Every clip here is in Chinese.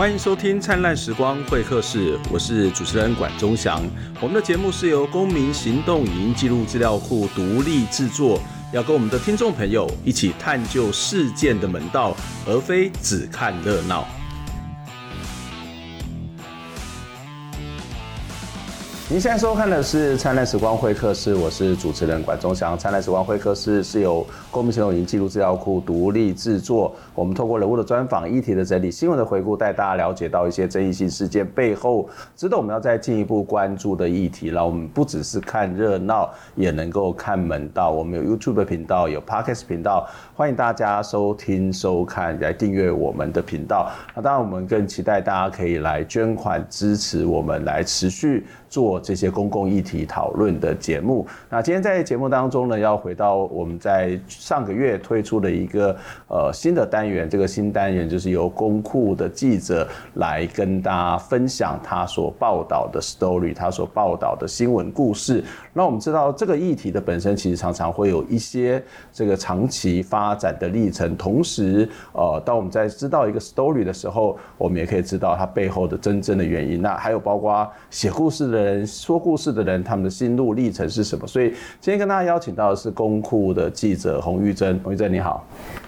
欢迎收听《灿烂时光会客室》，我是主持人管中祥。我们的节目是由公民行动影音记录资料库独立制作，要跟我们的听众朋友一起探究事件的门道，而非只看热闹。您现在收看的是《灿烂时光会客室》，我是主持人管中祥。《灿烂时光会客室》是由公民行动影音记录资料库独立制作，我们透过人物的专访、议题的整理、新闻的回顾，带大家了解到一些争议性事件背后值得我们要再进一步关注的议题。让我们不只是看热闹，也能够看门道。我们有 YouTube 频道，有 Podcast 频道，欢迎大家收听、收看，来订阅我们的频道。那当然，我们更期待大家可以来捐款支持我们，来持续做。这些公共议题讨论的节目，那今天在节目当中呢，要回到我们在上个月推出的一个呃新的单元，这个新单元就是由公库的记者来跟大家分享他所报道的 story，他所报道的新闻故事。那我们知道这个议题的本身其实常常会有一些这个长期发展的历程，同时呃，当我们在知道一个 story 的时候，我们也可以知道它背后的真正的原因。那还有包括写故事的人。说故事的人，他们的心路历程是什么？所以今天跟大家邀请到的是公库的记者洪玉珍。洪玉珍你好。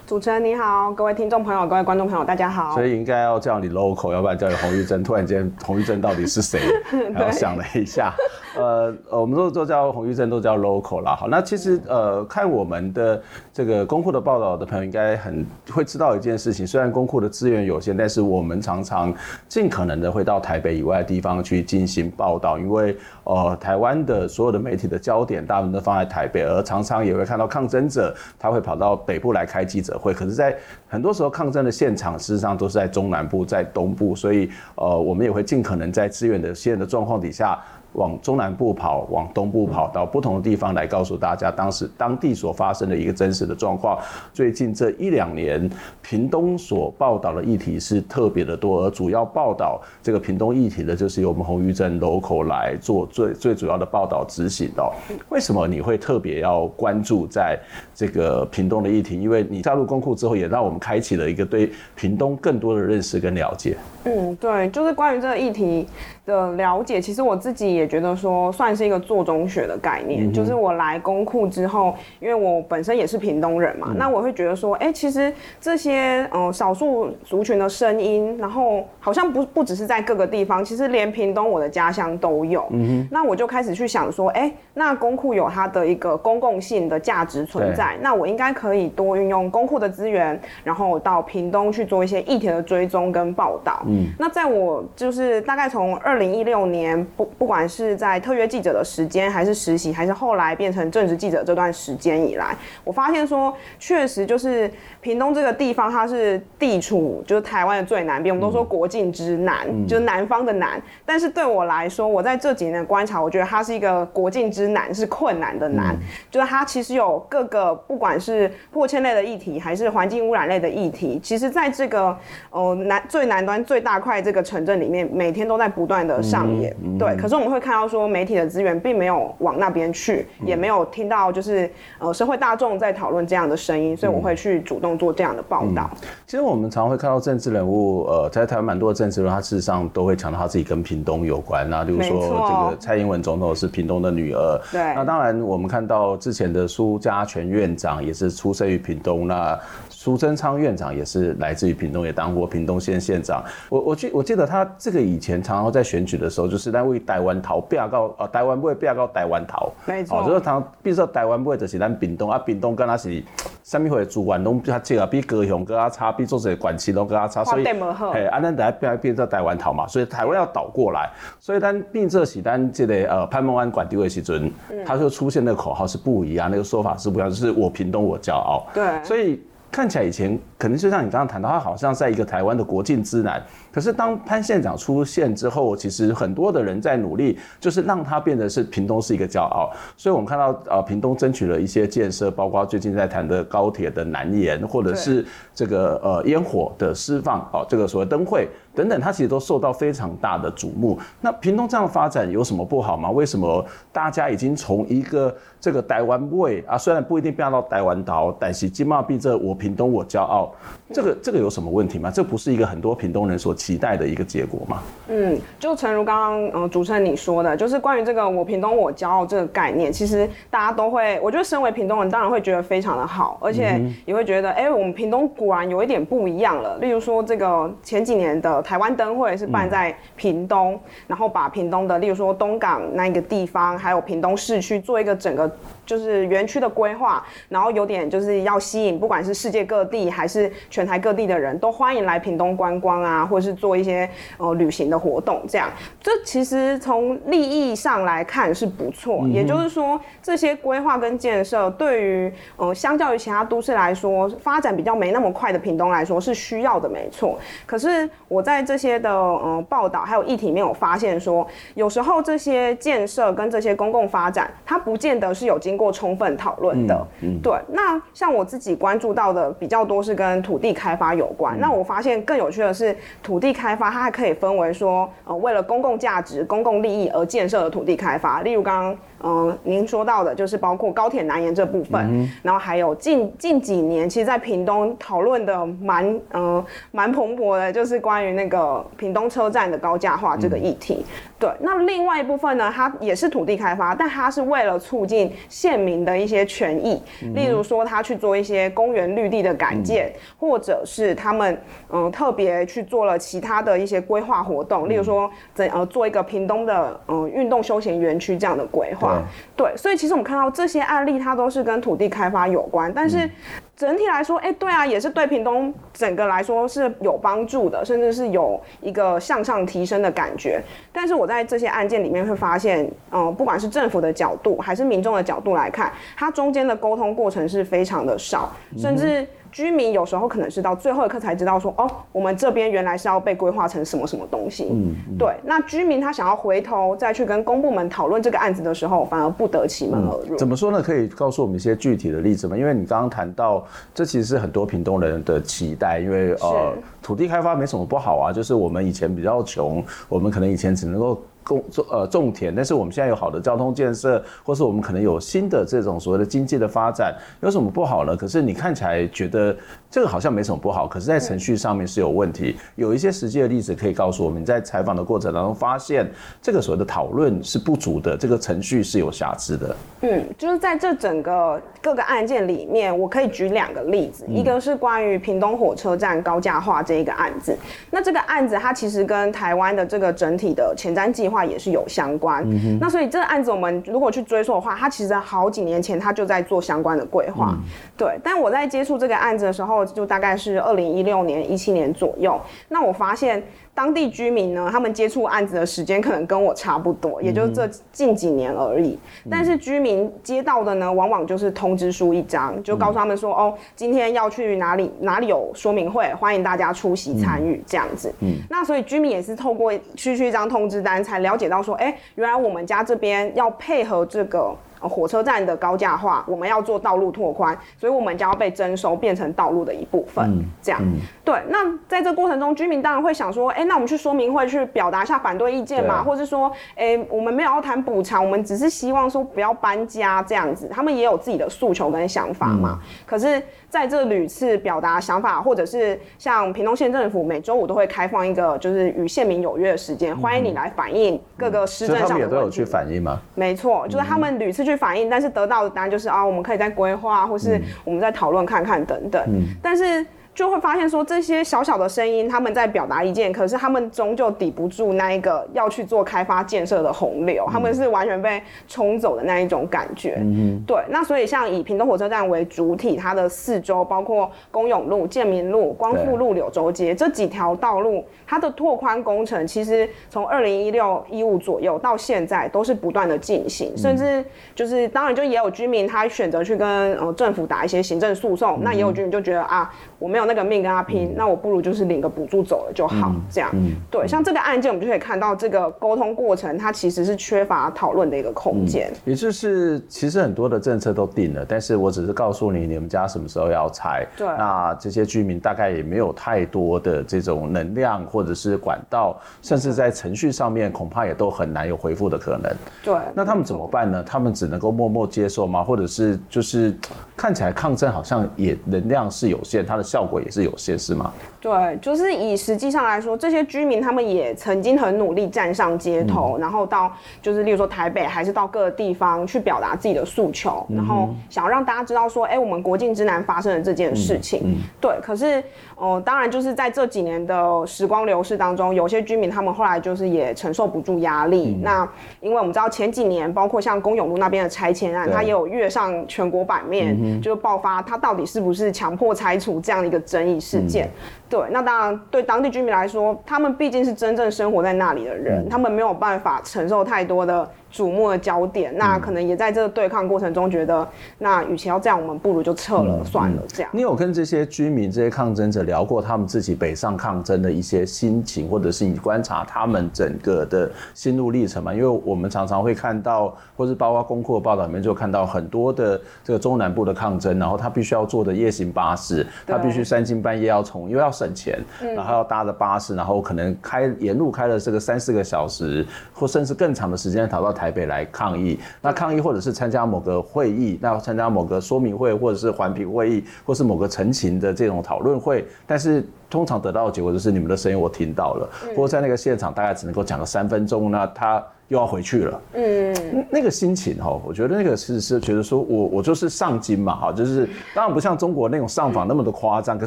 主持人你好，各位听众朋友，各位观众朋友，大家好。所以应该要叫你 local，要不然叫你洪玉珍。突然间，洪玉珍到底是谁？然后想了一下，呃，我们都都叫红玉珍，都叫 local 啦。好，那其实呃，看我们的这个公库的报道的朋友，应该很会知道一件事情。虽然公库的资源有限，但是我们常常尽可能的会到台北以外的地方去进行报道，因为呃，台湾的所有的媒体的焦点大部分都放在台北，而常常也会看到抗争者他会跑到北部来开记者会，可是，在很多时候抗争的现场，事实上都是在中南部，在东部，所以，呃，我们也会尽可能在资源的限的状况底下。往中南部跑，往东部跑，到不同的地方来告诉大家当时当地所发生的一个真实的状况。最近这一两年，屏东所报道的议题是特别的多，而主要报道这个屏东议题的，就是由我们红玉镇 local 来做最最主要的报道执行的。为什么你会特别要关注在这个屏东的议题？因为你加入公库之后，也让我们开启了一个对屏东更多的认识跟了解。嗯，对，就是关于这个议题的了解，其实我自己也觉得说算是一个做中学的概念。嗯、就是我来公库之后，因为我本身也是屏东人嘛，嗯、那我会觉得说，哎、欸，其实这些嗯少数族群的声音，然后好像不不只是在各个地方，其实连屏东我的家乡都有。嗯哼，那我就开始去想说，哎、欸，那公库有它的一个公共性的价值存在，那我应该可以多运用公库的资源，然后到屏东去做一些议题的追踪跟报道。嗯，那在我就是大概从二零一六年不不管是在特约记者的时间，还是实习，还是后来变成正职记者这段时间以来，我发现说，确实就是屏东这个地方，它是地处就是台湾的最南边，我们都说国境之南，嗯、就是南方的南。但是对我来说，我在这几年的观察，我觉得它是一个国境之南，是困难的难，嗯、就是它其实有各个不管是破迁类的议题，还是环境污染类的议题，其实在这个呃南最南端最大块这个城镇里面，每天都在不断的上演。嗯嗯、对，可是我们会看到说，媒体的资源并没有往那边去，嗯、也没有听到就是呃社会大众在讨论这样的声音，所以我会去主动做这样的报道、嗯。其实我们常会看到政治人物，呃，在台湾蛮多的政治人物，他事实上都会强调他自己跟屏东有关。那例如说，这个蔡英文总统是屏东的女儿。对。那当然，我们看到之前的苏家全院长也是出生于屏东。那苏贞昌院长也是来自于屏东，也当过屏东县县长。我我记我记得他这个以前常常在选举的时候，就是在为台湾逃，不要告呃台湾不会不要告台湾逃，没错。就是他，比如说台湾不会就是咱屏东啊，屏东跟他是什么会主管拢比较近啊，比高雄更加差，比做这些管区拢更加差，所以哎，啊咱来变变做台湾逃嘛，所以台湾要倒过来，所以咱变这是咱这个呃潘孟安管地位时阵，他就出现的口号是不一样，那个说法是不一样，就是我屏东我骄傲，对，所以。看起来以前可能就像你刚刚谈到，他好像在一个台湾的国境之南。可是当潘县长出现之后，其实很多的人在努力，就是让他变得是屏东是一个骄傲。所以我们看到呃，屏东争取了一些建设，包括最近在谈的高铁的南延，或者是这个呃烟火的释放，哦，这个所谓灯会等等，它其实都受到非常大的瞩目。那屏东这样的发展有什么不好吗？为什么大家已经从一个这个台湾味啊，虽然不一定变到台湾岛，但是起码比这我。屏东我骄傲，这个这个有什么问题吗？这不是一个很多屏东人所期待的一个结果吗？嗯，就诚如刚刚嗯主持人你说的，就是关于这个我屏东我骄傲这个概念，其实大家都会，我觉得身为屏东人，当然会觉得非常的好，而且也会觉得，哎、嗯欸，我们屏东果然有一点不一样了。例如说，这个前几年的台湾灯会是办在屏东，嗯、然后把屏东的，例如说东港那个地方，还有屏东市区做一个整个。就是园区的规划，然后有点就是要吸引，不管是世界各地还是全台各地的人都欢迎来屏东观光啊，或者是做一些呃旅行的活动，这样。这其实从利益上来看是不错，嗯、也就是说这些规划跟建设对于呃相较于其他都市来说，发展比较没那么快的屏东来说是需要的，没错。可是我在这些的呃报道还有议题里面有发现说，有时候这些建设跟这些公共发展，它不见得是有经。经过充分讨论的，嗯嗯、对。那像我自己关注到的比较多是跟土地开发有关。嗯、那我发现更有趣的是，土地开发它还可以分为说，呃，为了公共价值、公共利益而建设的土地开发，例如刚刚。嗯，您说到的就是包括高铁南延这部分，嗯、然后还有近近几年，其实，在屏东讨论的蛮嗯蛮蓬勃的，就是关于那个屏东车站的高架化这个议题。嗯、对，那另外一部分呢，它也是土地开发，但它是为了促进县民的一些权益，嗯、例如说他去做一些公园绿地的改建，嗯、或者是他们嗯特别去做了其他的一些规划活动，嗯、例如说怎呃做一个屏东的嗯运动休闲园区这样的规划。对，所以其实我们看到这些案例，它都是跟土地开发有关，但是整体来说，哎，对啊，也是对屏东整个来说是有帮助的，甚至是有一个向上提升的感觉。但是我在这些案件里面会发现，嗯，不管是政府的角度还是民众的角度来看，它中间的沟通过程是非常的少，甚至。居民有时候可能是到最后一刻才知道说，哦，我们这边原来是要被规划成什么什么东西。嗯，嗯对。那居民他想要回头再去跟公部门讨论这个案子的时候，反而不得其门而入。嗯。怎么说呢？可以告诉我们一些具体的例子吗？因为你刚刚谈到，这其实是很多屏东人的期待，因为呃，土地开发没什么不好啊，就是我们以前比较穷，我们可能以前只能够。种种呃种田，但是我们现在有好的交通建设，或是我们可能有新的这种所谓的经济的发展，有什么不好呢？可是你看起来觉得这个好像没什么不好，可是，在程序上面是有问题。有一些实际的例子可以告诉我们，你在采访的过程当中发现这个所谓的讨论是不足的，这个程序是有瑕疵的。嗯，就是在这整个各个案件里面，我可以举两个例子，一个是关于屏东火车站高架化这一个案子。那这个案子它其实跟台湾的这个整体的前瞻计划。话也是有相关，嗯、那所以这个案子我们如果去追溯的话，他其实好几年前他就在做相关的规划，嗯、对。但我在接触这个案子的时候，就大概是二零一六年、一七年左右，那我发现。当地居民呢，他们接触案子的时间可能跟我差不多，也就是这近几年而已。嗯、但是居民接到的呢，往往就是通知书一张，就告诉他们说，嗯、哦，今天要去哪里，哪里有说明会，欢迎大家出席参与这样子。嗯，那所以居民也是透过区区一张通知单，才了解到说，哎，原来我们家这边要配合这个。火车站的高架化，我们要做道路拓宽，所以我们将要被征收，变成道路的一部分。嗯、这样，嗯、对。那在这过程中，居民当然会想说，哎、欸，那我们去说明会去表达一下反对意见嘛，啊、或是说，哎、欸，我们没有要谈补偿，我们只是希望说不要搬家这样子。他们也有自己的诉求跟想法嘛。嗯、可是在这屡次表达想法，或者是像屏东县政府每周五都会开放一个就是与县民有约的时间，欢迎你来反映各个施政上的问题。所以他们也都有去反映吗？没错，就是他们屡次去。去反映，但是得到的答案就是啊，我们可以再规划，或是我们再讨论看看等等。嗯、但是就会发现说，这些小小的声音，他们在表达意见，可是他们终究抵不住那一个要去做开发建设的洪流，嗯、他们是完全被冲走的那一种感觉。嗯对，那所以像以屏东火车站为主体，它的四周包括公勇路、建民路、光复路、柳州街对这几条道路，它的拓宽工程，其实从二零一六一五左右到现在都是不断的进行，嗯、甚至就是当然就也有居民他选择去跟呃政府打一些行政诉讼，嗯、那也有居民就觉得啊，我没有。那个命跟他拼，嗯、那我不如就是领个补助走了就好，嗯、这样。嗯、对，像这个案件，我们就可以看到这个沟通过程，它其实是缺乏讨论的一个空间。嗯、也就是其实很多的政策都定了，但是我只是告诉你，你们家什么时候要拆。对。那这些居民大概也没有太多的这种能量，或者是管道，甚至在程序上面，恐怕也都很难有回复的可能。对。那他们怎么办呢？他们只能够默默接受吗？或者是就是看起来抗争好像也能量是有限，他的效果也是有限，是吗？对，就是以实际上来说，这些居民他们也曾经很努力站上街头，嗯、然后到就是例如说台北，还是到各个地方去表达自己的诉求，嗯、然后想要让大家知道说，哎，我们国境之南发生了这件事情。对，可是哦、呃，当然就是在这几年的时光流逝当中，有些居民他们后来就是也承受不住压力。嗯、那因为我们知道前几年，包括像公勇路那边的拆迁案，对它也有跃上全国版面，就爆发它到底是不是强迫拆除这样一个争议事件。对，那当然，对当地居民来说，他们毕竟是真正生活在那里的人，嗯、他们没有办法承受太多的。瞩目的焦点，那可能也在这个对抗过程中觉得，那与其要这样，我们不如就撤了算了。这样，你有跟这些居民、这些抗争者聊过他们自己北上抗争的一些心情，或者是你观察他们整个的心路历程吗？因为我们常常会看到，或是包括公库的报道里面就看到很多的这个中南部的抗争，然后他必须要坐的夜行巴士，他必须三更半夜要从，因为要省钱，然后要搭着巴士，然后可能开沿路开了这个三四个小时，或甚至更长的时间逃到台。北来抗议，那抗议或者是参加某个会议，那参加某个说明会，或者是环评会议，或是某个陈情的这种讨论会，但是通常得到的结果就是你们的声音我听到了，嗯、或者在那个现场大概只能够讲个三分钟，那他又要回去了。嗯，那个心情哈，我觉得那个是是觉得说我我就是上京嘛哈，就是当然不像中国那种上访那么的夸张，可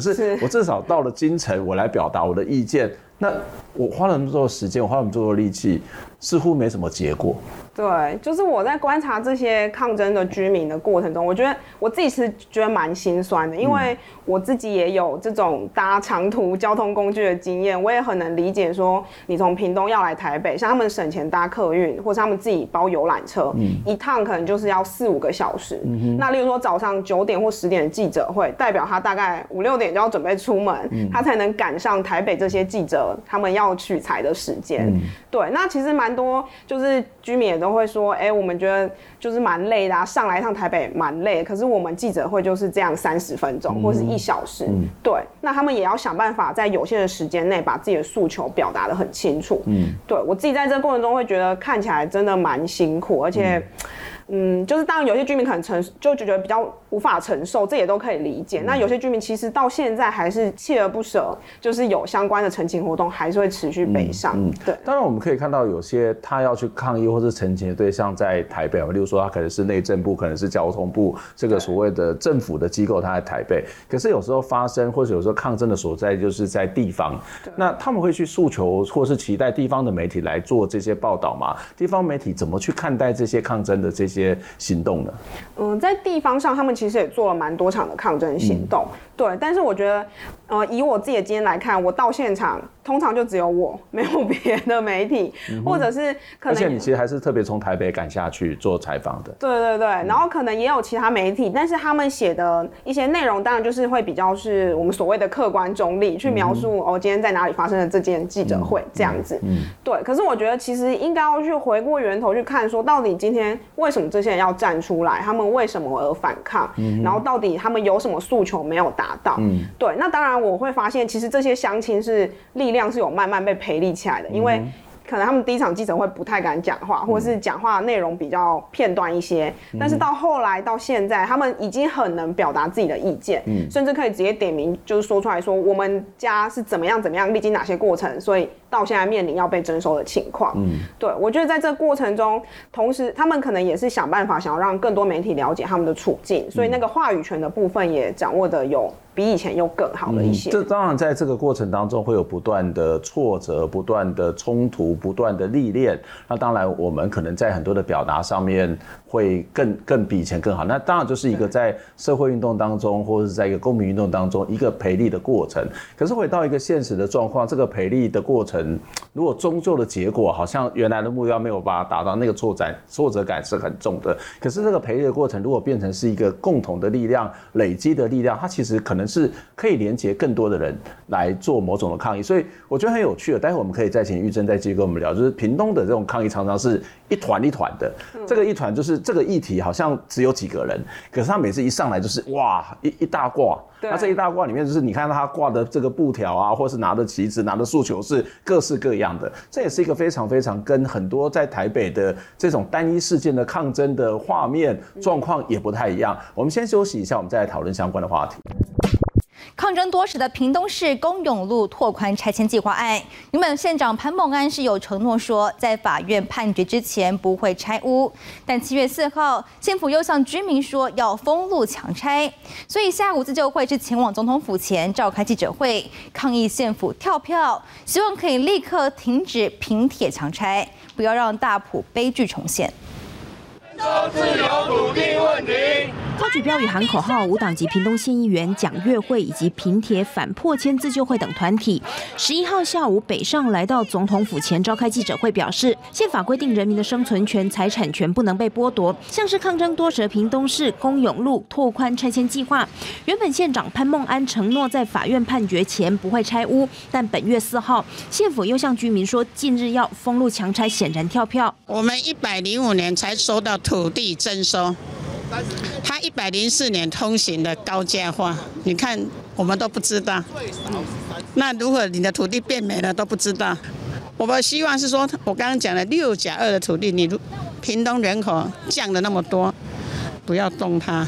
是我至少到了京城，我来表达我的意见。那我花了那么多时间，我花了那么多力气，似乎没什么结果。对，就是我在观察这些抗争的居民的过程中，我觉得我自己是觉得蛮心酸的，因为我自己也有这种搭长途交通工具的经验，我也很能理解说，你从屏东要来台北，像他们省钱搭客运，或是他们自己包游览车，嗯、一趟可能就是要四五个小时。嗯、那例如说早上九点或十点的记者会，代表他大概五六点就要准备出门，嗯、他才能赶上台北这些记者。他们要取材的时间，嗯、对，那其实蛮多，就是居民也都会说，哎、欸，我们觉得就是蛮累的啊，上来一趟台北蛮累，可是我们记者会就是这样三十分钟、嗯、或是一小时，嗯、对，那他们也要想办法在有限的时间内把自己的诉求表达的很清楚，嗯，对我自己在这个过程中会觉得看起来真的蛮辛苦，而且。嗯嗯，就是当然有些居民可能承就觉得比较无法承受，这也都可以理解。嗯、那有些居民其实到现在还是锲而不舍，就是有相关的陈情活动，还是会持续北上。嗯，嗯对。当然我们可以看到有些他要去抗议或是陈情的对象在台北，例如说他可能是内政部，可能是交通部这个所谓的政府的机构，他在台北。可是有时候发生或者有时候抗争的所在就是在地方。那他们会去诉求或是期待地方的媒体来做这些报道吗？地方媒体怎么去看待这些抗争的这些？行动呢，嗯，在地方上，他们其实其实也做了蛮多场的抗争行动，对。但是我觉得，呃，以我自己的经验来看，我到现场。通常就只有我，没有别的媒体，嗯、或者是可能。而且你其实还是特别从台北赶下去做采访的。对对对，嗯、然后可能也有其他媒体，但是他们写的一些内容，当然就是会比较是我们所谓的客观中立，去描述、嗯、哦，今天在哪里发生的这件记者会、嗯、这样子。嗯，对。可是我觉得其实应该要去回过源头去看，说到底今天为什么这些人要站出来，他们为什么而反抗，嗯、然后到底他们有什么诉求没有达到？嗯，对。那当然我会发现，其实这些相亲是力量是有慢慢被培力起来的，因为可能他们第一场记者会不太敢讲话，或者是讲话内容比较片段一些，但是到后来到现在，他们已经很能表达自己的意见，嗯甚至可以直接点名，就是说出来说我们家是怎么样怎么样，历经哪些过程，所以。到现在面临要被征收的情况，嗯，对，我觉得在这个过程中，同时他们可能也是想办法想要让更多媒体了解他们的处境，所以那个话语权的部分也掌握的有比以前又更好了一些。嗯，这当然在这个过程当中会有不断的挫折、不断的冲突、不断的历练。那当然我们可能在很多的表达上面会更更比以前更好。那当然就是一个在社会运动当中，或者是在一个公民运动当中一个培力的过程。可是回到一个现实的状况，这个培力的过程。程，如果终究的结果好像原来的目标没有办法达到，那个挫折挫折感是很重的。可是这个培育的过程，如果变成是一个共同的力量、累积的力量，它其实可能是可以连接更多的人来做某种的抗议。所以我觉得很有趣的。待会我们可以再请玉珍再继续跟我们聊，就是屏东的这种抗议常常是一团一团的。这个一团就是这个议题好像只有几个人，可是他每次一上来就是哇一一大挂。那这一大挂里面就是你看他挂的这个布条啊，或是拿的旗子、拿的诉求是各式各样的。这也是一个非常非常跟很多在台北的这种单一事件的抗争的画面状况也不太一样。我们先休息一下，我们再来讨论相关的话题。抗争多时的屏东市公勇路拓宽拆迁计划案，原本县长潘孟安是有承诺说，在法院判决之前不会拆屋，但七月四号，县府又向居民说要封路强拆，所以下午自救会是前往总统府前召开记者会，抗议县府跳票，希望可以立刻停止平铁强拆，不要让大埔悲剧重现。自由土地问题。高举标语喊口号，无党籍屏东县议员蒋月惠以及平铁反破迁自救会等团体，十一号下午北上来到总统府前召开记者会，表示宪法规定人民的生存权、财产权不能被剥夺。像是抗争多时的屏东市公勇路拓宽拆迁计划，原本县长潘孟安承诺在法院判决前不会拆屋，但本月四号县府又向居民说近日要封路强拆，显然跳票。我们一百零五年才收到土地征收。他一百零四年通行的高价化，你看我们都不知道。那如果你的土地变没了都不知道。我们希望是说，我刚刚讲的六甲二的土地，你如屏东人口降了那么多，不要动它，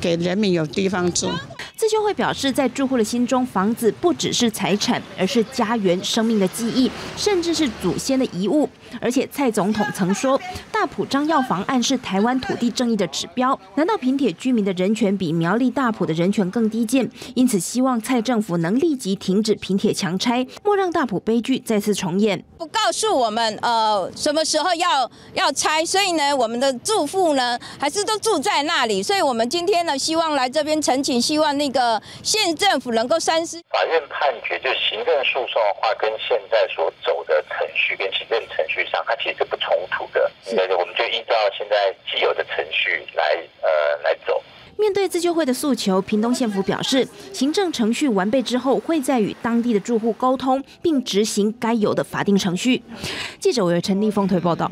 给人民有地方住。自救会表示，在住户的心中，房子不只是财产，而是家园、生命的记忆，甚至是祖先的遗物。而且蔡总统曾说，大埔张药房案是台湾土地正义的指标。难道平铁居民的人权比苗栗大埔的人权更低贱？因此，希望蔡政府能立即停止平铁强拆，莫让大埔悲剧再次重演。不告诉我们，呃，什么时候要要拆？所以呢，我们的住户呢，还是都住在那里。所以我们今天呢，希望来这边陈请，希望那个县政府能够三思。法院判决就行政诉讼的话，跟现在所走的程序跟行政程序上，它其实是不冲突的。是的，我们就依照现在既有的程序来呃来走。面对自救会的诉求，屏东县府表示，行政程序完备之后，会再与当地的住户沟通，并执行该有的法定程序。记者为陈立峰推报道。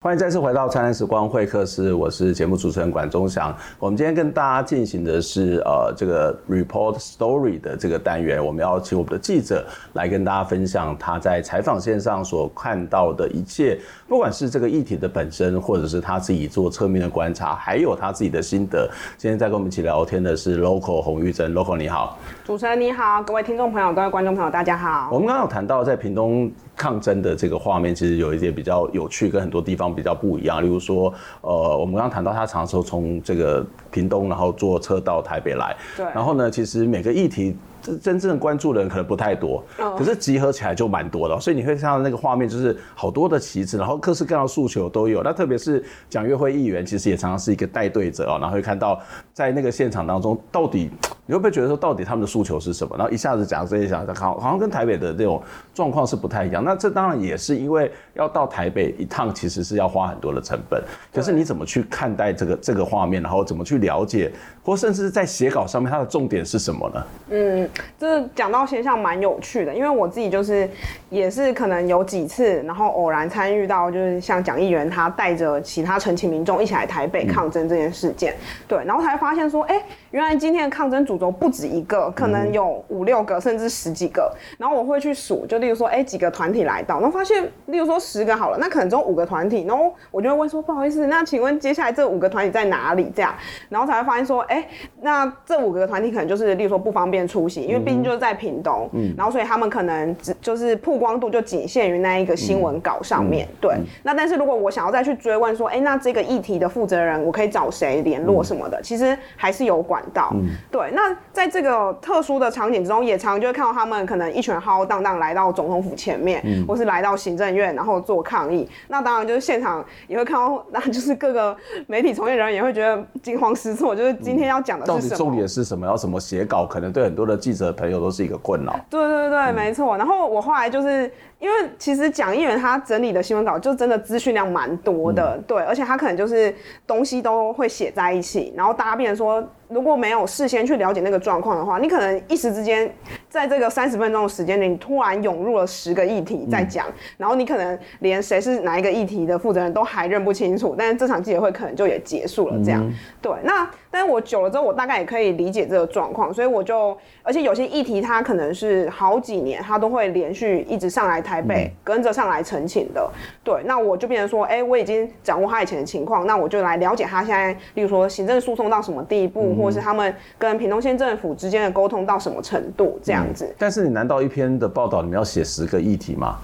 欢迎再次回到《灿烂时光会客室》，我是节目主持人管中祥。我们今天跟大家进行的是呃这个 report story 的这个单元，我们要请我们的记者来跟大家分享他在采访线上所看到的一切，不管是这个议题的本身，或者是他自己做侧面的观察，还有他自己的心得。今天在跟我们一起聊天的是 Local 洪玉珍，Local 你好，主持人你好，各位听众朋友、各位观众朋友，大家好。我们刚刚有谈到在屏东。抗争的这个画面其实有一些比较有趣，跟很多地方比较不一样。例如说，呃，我们刚刚谈到他常常从这个屏东，然后坐车到台北来。对。然后呢，其实每个议题。真正关注的人可能不太多，可是集合起来就蛮多的，所以你会看到那个画面，就是好多的旗帜，然后各式各样的诉求都有。那特别是蒋月辉议员，其实也常常是一个带队者哦，然后会看到在那个现场当中，到底你会不会觉得说，到底他们的诉求是什么？然后一下子讲这些讲，好，好像跟台北的这种状况是不太一样。那这当然也是因为要到台北一趟，其实是要花很多的成本。可是你怎么去看待这个这个画面，然后怎么去了解，或甚至是在写稿上面，它的重点是什么呢？嗯。就是讲到现象蛮有趣的，因为我自己就是也是可能有几次，然后偶然参与到就是像蒋议员他带着其他陈情民众一起来台北抗争这件事件，对，然后才发现说，哎，原来今天的抗争主轴不止一个，可能有五六个甚至十几个，然后我会去数，就例如说，哎，几个团体来到，然后发现，例如说十个好了，那可能只有五个团体，然后我就会问说，不好意思，那请问接下来这五个团体在哪里？这样，然后才会发现说，哎，那这五个团体可能就是例如说不方便出席。因为毕竟就是在屏东，嗯，然后所以他们可能只就是曝光度就仅限于那一个新闻稿上面，嗯、对。那但是如果我想要再去追问说，哎、欸，那这个议题的负责人，我可以找谁联络什么的，其实还是有管道，嗯、对。那在这个特殊的场景之中，也常常就会看到他们可能一群浩浩荡荡来到总统府前面，嗯、或是来到行政院，然后做抗议。那当然就是现场也会看到，那就是各个媒体从业人员也会觉得惊慌失措，就是今天要讲的是什么？到底重点是什么？要怎么写稿？可能对很多的记者朋友都是一个困扰。对对对，嗯、没错。然后我后来就是因为其实蒋议员他整理的新闻稿就真的资讯量蛮多的，嗯、对，而且他可能就是东西都会写在一起，然后大家变成说。如果没有事先去了解那个状况的话，你可能一时之间，在这个三十分钟的时间里，你突然涌入了十个议题在讲，嗯、然后你可能连谁是哪一个议题的负责人都还认不清楚，但是这场记者会可能就也结束了。这样，嗯、对，那但是我久了之后，我大概也可以理解这个状况，所以我就，而且有些议题它可能是好几年，它都会连续一直上来台北，嗯、跟着上来澄清的。对，那我就变成说，哎、欸，我已经掌握他以前的情况，那我就来了解他现在，例如说行政诉讼到什么地步。嗯或是他们跟屏东县政府之间的沟通到什么程度，这样但是你难道一篇的报道你们要写十个议题吗？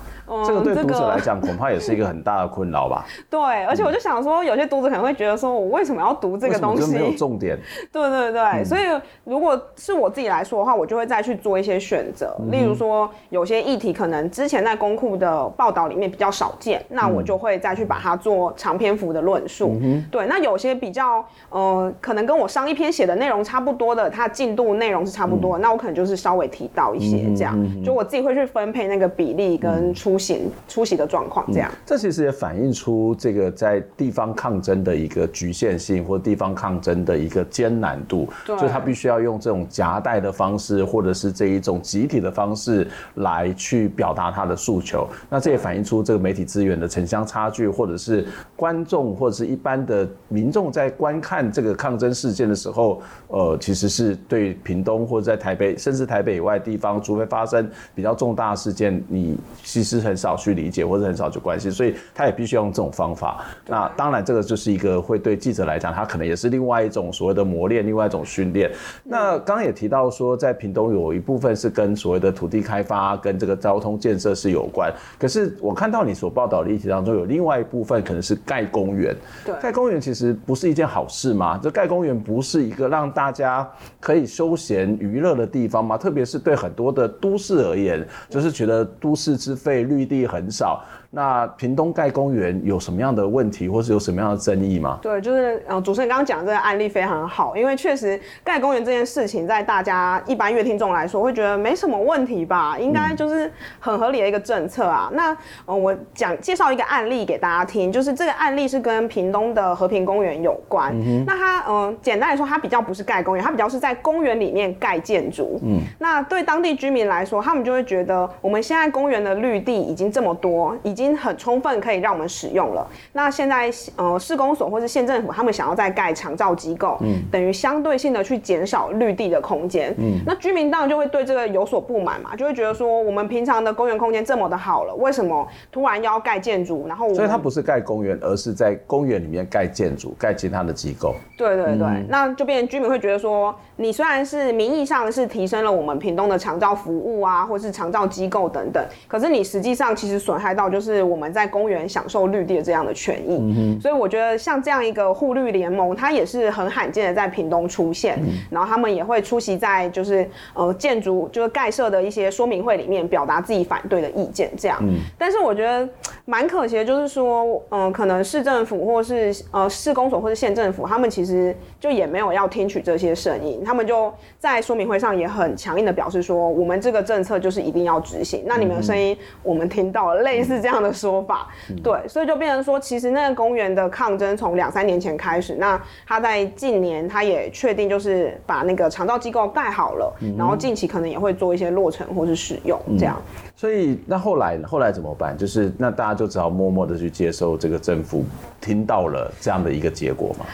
这个对读者来讲，恐怕也是一个很大的困扰吧。对，而且我就想说，有些读者可能会觉得说，我为什么要读这个东西？没有重点。对对对，所以如果是我自己来说的话，我就会再去做一些选择。例如说，有些议题可能之前在公库的报道里面比较少见，那我就会再去把它做长篇幅的论述。对，那有些比较呃，可能跟我上一篇写的内容差不多的，它进度内容是差不多，那我可能就是稍微提到一些这样，就我自己会去分配那个比例跟出。出行出席的状况，这样、嗯，这其实也反映出这个在地方抗争的一个局限性，或地方抗争的一个艰难度，对所以他必须要用这种夹带的方式，或者是这一种集体的方式来去表达他的诉求。那这也反映出这个媒体资源的城乡差距，或者是观众或者是一般的民众在观看这个抗争事件的时候，呃，其实是对屏东或者在台北，甚至台北以外的地方，除非发生比较重大事件，你其实。很少去理解或者很少去关心，所以他也必须要用这种方法。那当然，这个就是一个会对记者来讲，他可能也是另外一种所谓的磨练，另外一种训练。那刚刚也提到说，在屏东有一部分是跟所谓的土地开发跟这个交通建设是有关。可是我看到你所报道的议题当中，有另外一部分可能是盖公园。对，盖公园其实不是一件好事吗？这盖公园不是一个让大家可以休闲娱乐的地方吗？特别是对很多的都市而言，就是觉得都市之废。绿地很少。那屏东盖公园有什么样的问题，或是有什么样的争议吗？对，就是呃，主持人刚刚讲这个案例非常好，因为确实盖公园这件事情，在大家一般乐听众来说，会觉得没什么问题吧？应该就是很合理的一个政策啊。嗯、那呃，我讲介绍一个案例给大家听，就是这个案例是跟屏东的和平公园有关。嗯、那它呃，简单来说，它比较不是盖公园，它比较是在公园里面盖建筑。嗯，那对当地居民来说，他们就会觉得，我们现在公园的绿地已经这么多，已经。已经很充分可以让我们使用了。那现在呃，市公所或是县政府他们想要再盖长照机构，嗯，等于相对性的去减少绿地的空间，嗯，那居民当然就会对这个有所不满嘛，就会觉得说，我们平常的公园空间这么的好了，为什么突然要盖建筑？然后所以它不是盖公园，而是在公园里面盖建筑，盖其他的机构。对对对，嗯、那就变成居民会觉得说，你虽然是名义上是提升了我们屏东的长照服务啊，或是长照机构等等，可是你实际上其实损害到就是。我们在公园享受绿地的这样的权益，嗯、所以我觉得像这样一个护绿联盟，它也是很罕见的在屏东出现，嗯、然后他们也会出席在就是呃建筑就是盖设的一些说明会里面，表达自己反对的意见这样。嗯、但是我觉得蛮可惜的，就是说，嗯、呃，可能市政府或是呃市公所或是县政府，他们其实就也没有要听取这些声音，他们就在说明会上也很强硬的表示说，我们这个政策就是一定要执行。那你们的声音我们听到了，类似这样的说法，对，所以就变成说，其实那个公园的抗争从两三年前开始，那他在近年他也确定就是把那个长照机构盖好了，然后近期可能也会做一些落成或是使用这样。嗯、所以那后来后来怎么办？就是那大家就只好默默的去接受这个政府听到了这样的一个结果嘛？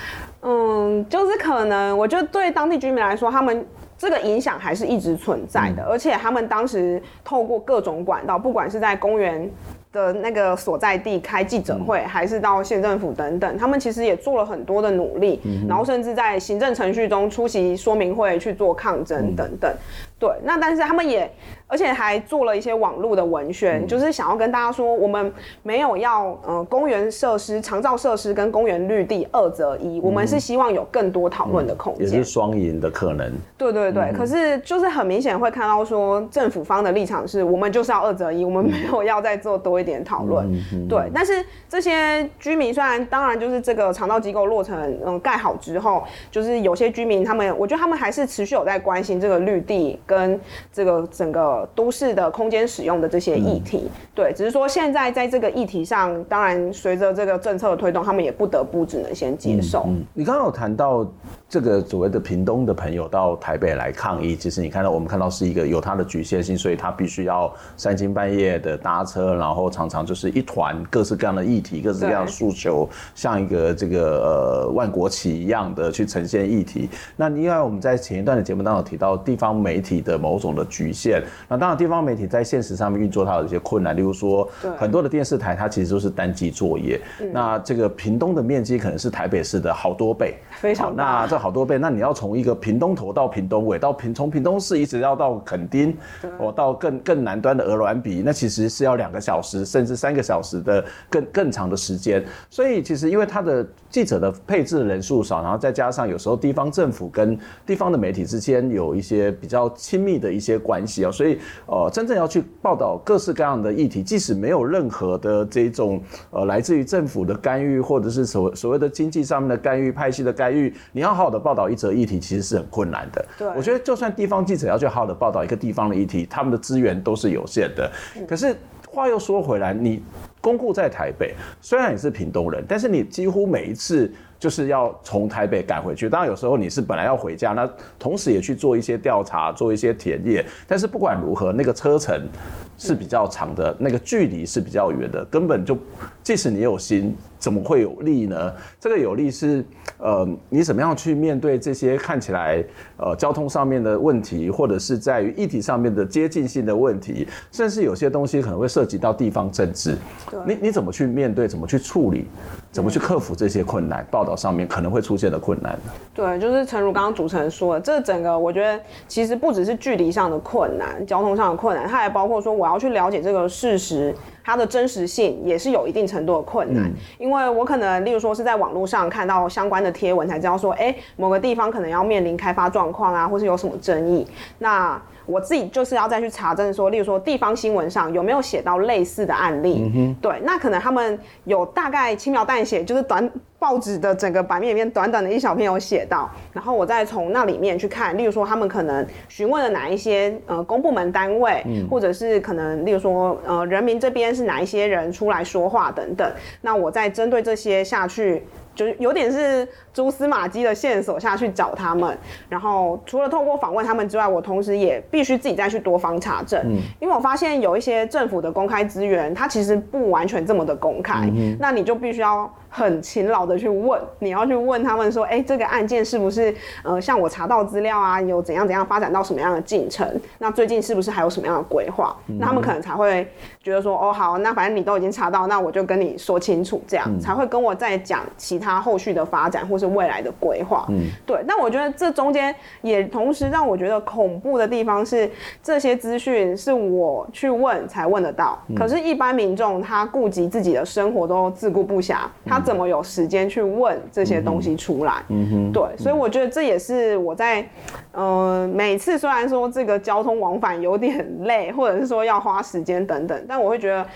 嗯，就是可能我觉得对当地居民来说，他们。这个影响还是一直存在的，而且他们当时透过各种管道，不管是在公园的那个所在地开记者会，还是到县政府等等，他们其实也做了很多的努力，然后甚至在行政程序中出席说明会去做抗争等等。对，那但是他们也。而且还做了一些网络的文宣，嗯、就是想要跟大家说，我们没有要呃公园设施、长照设施跟公园绿地二择一，嗯、我们是希望有更多讨论的空间，也是双赢的可能。对对对，嗯、可是就是很明显会看到说，政府方的立场是我们就是要二择一，我们没有要再做多一点讨论。嗯、对，但是这些居民虽然当然就是这个长照机构落成嗯盖好之后，就是有些居民他们，我觉得他们还是持续有在关心这个绿地跟这个整个。都市的空间使用的这些议题，嗯、对，只是说现在在这个议题上，当然随着这个政策的推动，他们也不得不只能先接受。嗯嗯、你刚刚有谈到。这个所谓的屏东的朋友到台北来抗议，其实你看到我们看到是一个有它的局限性，所以他必须要三更半夜的搭车，然后常常就是一团各式各样的议题、各式各样的诉求，像一个这个呃万国旗一样的去呈现议题。那另外我们在前一段的节目当中提到地方媒体的某种的局限，那当然地方媒体在现实上面运作它有一些困难，例如说很多的电视台它其实都是单机作业，那这个屏东的面积可能是台北市的好多倍，非常那这。好多倍，那你要从一个屏东头到屏东尾，到屏从屏东市一直要到垦丁，哦，到更更南端的鹅銮鼻，那其实是要两个小时甚至三个小时的更更长的时间。所以其实因为它的记者的配置的人数少，然后再加上有时候地方政府跟地方的媒体之间有一些比较亲密的一些关系啊，所以呃，真正要去报道各式各样的议题，即使没有任何的这种呃来自于政府的干预，或者是所所谓的经济上面的干预、派系的干预，你要好。的报道一则议题其实是很困难的。对，我觉得就算地方记者要去好好的报道一个地方的议题，他们的资源都是有限的。可是话又说回来，你公库在台北，虽然你是屏东人，但是你几乎每一次就是要从台北赶回去。当然有时候你是本来要回家，那同时也去做一些调查，做一些田野。但是不管如何，那个车程是比较长的，那个距离是比较远的，根本就即使你有心。怎么会有利呢？这个有利是，呃，你怎么样去面对这些看起来，呃，交通上面的问题，或者是在于议题上面的接近性的问题，甚至有些东西可能会涉及到地方政治。对你你怎么去面对？怎么去处理？怎么去克服这些困难？报道上面可能会出现的困难呢？对，就是诚如刚刚主持人说的，这整个我觉得其实不只是距离上的困难，交通上的困难，它还包括说我要去了解这个事实。它的真实性也是有一定程度的困难，嗯、因为我可能，例如说是在网络上看到相关的贴文，才知道说，哎、某个地方可能要面临开发状况啊，或是有什么争议，那我自己就是要再去查证说，例如说地方新闻上有没有写到类似的案例，嗯、哼对，那可能他们有大概轻描淡写，就是短。报纸的整个版面里面，短短的一小篇有写到，然后我再从那里面去看，例如说他们可能询问了哪一些呃公部门单位，嗯、或者是可能例如说呃人民这边是哪一些人出来说话等等，那我再针对这些下去。就是有点是蛛丝马迹的线索下去找他们，然后除了透过访问他们之外，我同时也必须自己再去多方查证，嗯，因为我发现有一些政府的公开资源，它其实不完全这么的公开，嗯，那你就必须要很勤劳的去问，你要去问他们说，哎，这个案件是不是呃像我查到资料啊，有怎样怎样发展到什么样的进程？那最近是不是还有什么样的规划？嗯，那他们可能才会觉得说，哦好，那反正你都已经查到，那我就跟你说清楚，这样，嗯，才会跟我再讲其他。他后续的发展或是未来的规划，嗯，对。那我觉得这中间也同时让我觉得恐怖的地方是，这些资讯是我去问才问得到。嗯、可是，一般民众他顾及自己的生活都自顾不暇，他怎么有时间去问这些东西出来？嗯哼，对。所以我觉得这也是我在，嗯、呃，每次虽然说这个交通往返有点累，或者是说要花时间等等，但我会觉得，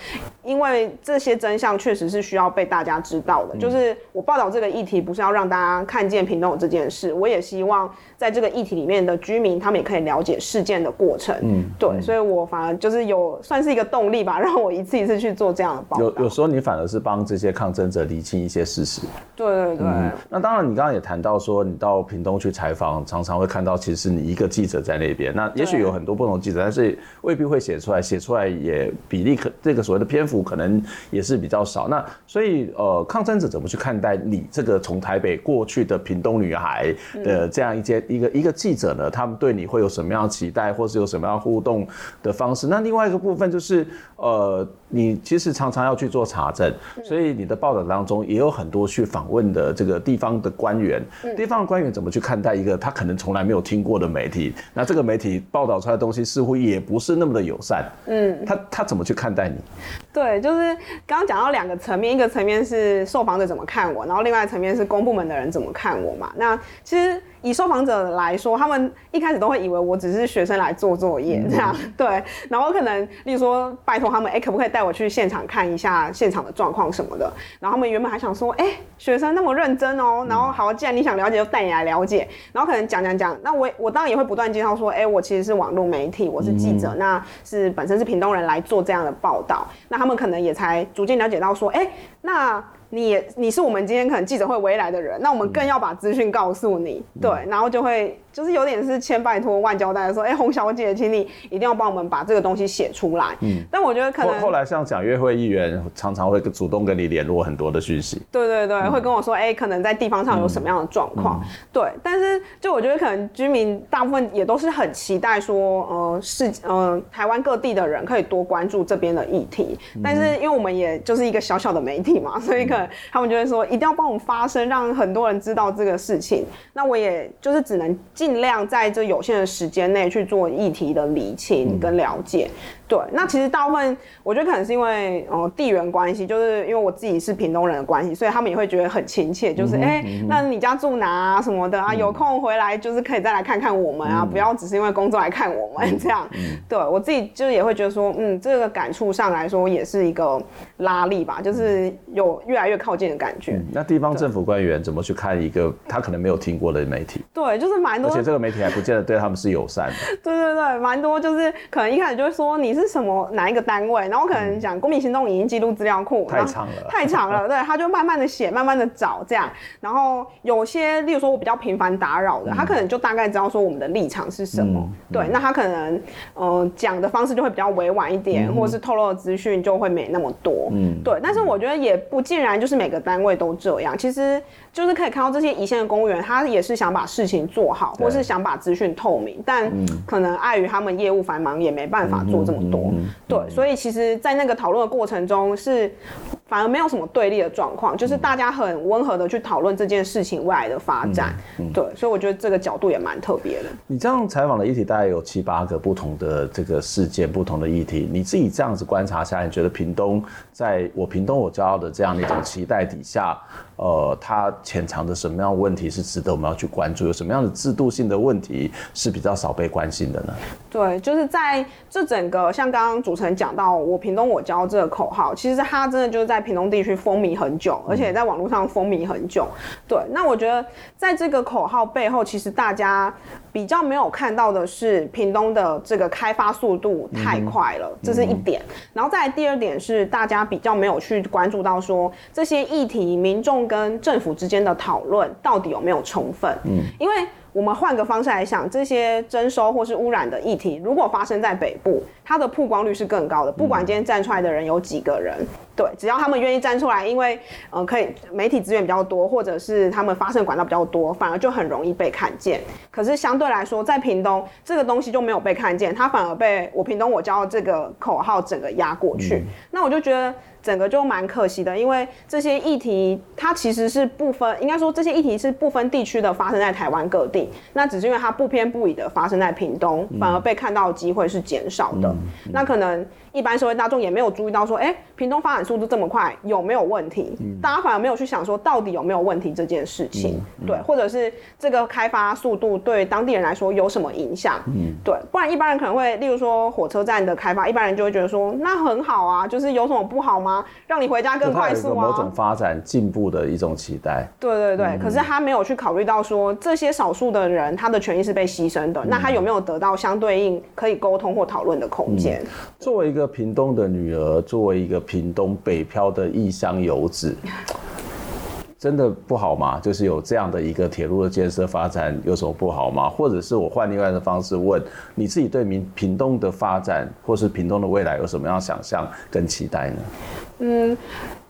因为这些真相确实是需要被大家知道的。嗯、就是我报道。这个议题不是要让大家看见平东有这件事，我也希望在这个议题里面的居民，他们也可以了解事件的过程。嗯，对，所以我反而就是有算是一个动力吧，让我一次一次去做这样的报道。有有时候你反而是帮这些抗争者厘清一些事实。对对对。嗯，那当然，你刚刚也谈到说，你到屏东去采访，常常会看到其实你一个记者在那边。那也许有很多不同记者，但是未必会写出来，写出来也比例可这个所谓的篇幅可能也是比较少。那所以呃，抗争者怎么去看待你？这个从台北过去的屏东女孩的这样一件一个一个记者呢，他们对你会有什么样的期待，或是有什么样互动的方式？那另外一个部分就是，呃，你其实常常要去做查证，所以你的报道当中也有很多去访问的这个地方的官员，地方的官员怎么去看待一个他可能从来没有听过的媒体？那这个媒体报道出来的东西似乎也不是那么的友善，嗯，他他怎么去看待你？对，就是刚刚讲到两个层面，一个层面是受访者怎么看我，然后另外一层面是公部门的人怎么看我嘛。那其实。以受访者来说，他们一开始都会以为我只是学生来做作业这样，对。然后可能，例如说，拜托他们，哎、欸，可不可以带我去现场看一下现场的状况什么的？然后他们原本还想说，哎、欸，学生那么认真哦、喔。然后好，既然你想了解，就带你来了解。然后可能讲讲讲，那我我当然也会不断介绍说，哎、欸，我其实是网络媒体，我是记者，那是本身是屏东人来做这样的报道。那他们可能也才逐渐了解到说，哎、欸，那。你也你是我们今天可能记者会围来的人，那我们更要把资讯告诉你，对，然后就会。就是有点是千拜托万交代的说，哎、欸，洪小姐，请你一定要帮我们把这个东西写出来。嗯，但我觉得可能后来像蒋月会议员常常会主动跟你联络很多的讯息。对对对，嗯、会跟我说，哎、欸，可能在地方上有什么样的状况。对，但是就我觉得可能居民大部分也都是很期待说，呃，是呃台湾各地的人可以多关注这边的议题。嗯、但是因为我们也就是一个小小的媒体嘛，所以可能他们就会说，一定要帮我们发声，让很多人知道这个事情。那我也就是只能。尽量在这有限的时间内去做议题的理清跟了解。对，那其实大部分我觉得可能是因为呃地缘关系，就是因为我自己是屏东人的关系，所以他们也会觉得很亲切，就是哎、嗯欸，那你家住哪啊什么的啊，有空回来就是可以再来看看我们啊，嗯、不要只是因为工作来看我们这样。嗯、对我自己就是也会觉得说，嗯，这个感触上来说也是一个拉力吧，就是有越来越靠近的感觉。嗯、那地方政府官员怎么去看一个他可能没有听过的媒体？对，就是蛮多，而且这个媒体还不见得对他们是友善的。对对对，蛮多就是可能一开始就会说你。是什么哪一个单位？然后可能讲公民行动影音记录资料库，太长了，太长了。对，他就慢慢的写，慢慢的找这样。然后有些，例如说我比较频繁打扰的，他可能就大概知道说我们的立场是什么。对，那他可能呃讲的方式就会比较委婉一点，或者是透露的资讯就会没那么多。嗯，对。但是我觉得也不尽然就是每个单位都这样。其实就是可以看到这些一线的公务员，他也是想把事情做好，或是想把资讯透明，但可能碍于他们业务繁忙，也没办法做这么。多对，所以其实，在那个讨论的过程中，是反而没有什么对立的状况，就是大家很温和的去讨论这件事情未来的发展。对，所以我觉得这个角度也蛮特别的。你这样采访的议题大概有七八个不同的这个事件，不同的议题。你自己这样子观察下来，你觉得屏东在我屏东我骄傲的这样的一种期待底下，呃，它潜藏着什么样的问题是值得我们要去关注？有什么样的制度性的问题是比较少被关心的呢？对，就是在这整个像刚刚主持人讲到“我屏东我骄傲”这个口号，其实它真的就是在屏东地区风靡很久，而且在网络上风靡很久。对，那我觉得在这个口号背后，其实大家比较没有看到的是屏东的这个开发速度太快了，这是一点。然后再来第二点是大家比较没有去关注到说这些议题民众跟政府之间的讨论到底有没有充分？嗯，因为。我们换个方式来想，这些征收或是污染的议题，如果发生在北部，它的曝光率是更高的。不管今天站出来的人有几个人，对，只要他们愿意站出来，因为呃，可以媒体资源比较多，或者是他们发声管道比较多，反而就很容易被看见。可是相对来说，在屏东这个东西就没有被看见，它反而被我屏东我骄傲这个口号整个压过去。嗯、那我就觉得。整个就蛮可惜的，因为这些议题它其实是不分，应该说这些议题是不分地区的发生在台湾各地，那只是因为它不偏不倚的发生在屏东，反而被看到的机会是减少的，嗯嗯、那可能。一般社会大众也没有注意到说，哎、欸，屏东发展速度这么快，有没有问题？嗯、大家反而没有去想说，到底有没有问题这件事情，对，或者是这个开发速度对当地人来说有什么影响？嗯，对，不然一般人可能会，例如说火车站的开发，一般人就会觉得说，那很好啊，就是有什么不好吗？让你回家更快速啊，某种发展进步的一种期待。对对对，嗯、可是他没有去考虑到说，这些少数的人他的权益是被牺牲的，嗯、那他有没有得到相对应可以沟通或讨论的空间？嗯、作为一个。屏东的女儿，作为一个屏东北漂的异乡游子，真的不好吗？就是有这样的一个铁路的建设发展，有什么不好吗？或者是我换另外的方式问，你自己对屏屏东的发展，或是屏东的未来有什么样想象跟期待呢？嗯。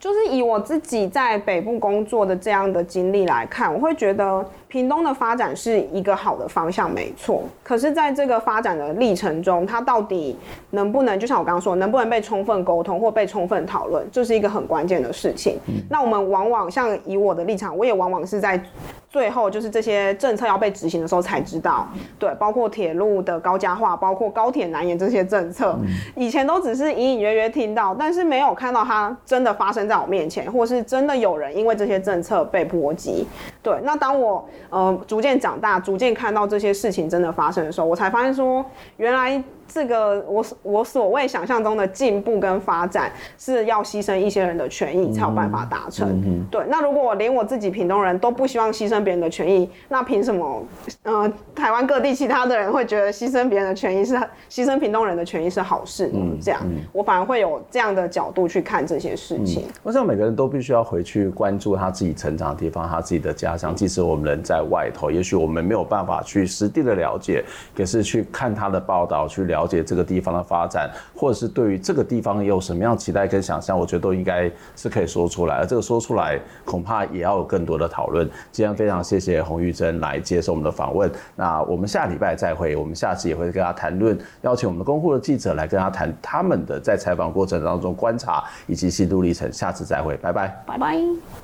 就是以我自己在北部工作的这样的经历来看，我会觉得屏东的发展是一个好的方向，没错。可是，在这个发展的历程中，它到底能不能，就像我刚刚说，能不能被充分沟通或被充分讨论，这是一个很关键的事情。嗯。那我们往往像以我的立场，我也往往是在最后，就是这些政策要被执行的时候才知道。对，包括铁路的高架化，包括高铁南延这些政策，以前都只是隐隐约约听到，但是没有看到它真的发生在我面前，或是真的有人因为这些政策被波及。对，那当我呃逐渐长大，逐渐看到这些事情真的发生的时候，我才发现说，原来。这个我我所谓想象中的进步跟发展是要牺牲一些人的权益才有办法达成。嗯嗯、对，那如果我连我自己屏东人都不希望牺牲别人的权益，那凭什么？呃，台湾各地其他的人会觉得牺牲别人的权益是牺牲屏东人的权益是好事呢？嗯、这样、嗯，我反而会有这样的角度去看这些事情。我、嗯、想每个人都必须要回去关注他自己成长的地方，他自己的家乡。即使我们人在外头，也许我们没有办法去实地的了解，可是去看他的报道，去了解这个地方的发展，或者是对于这个地方有什么样期待跟想象，我觉得都应该是可以说出来。而这个说出来，恐怕也要有更多的讨论。今天非常谢谢洪玉珍来接受我们的访问。那我们下礼拜再会，我们下次也会跟他谈论，邀请我们的公户的记者来跟他谈他们的在采访过程当中观察以及心路历程。下次再会，拜拜，拜拜。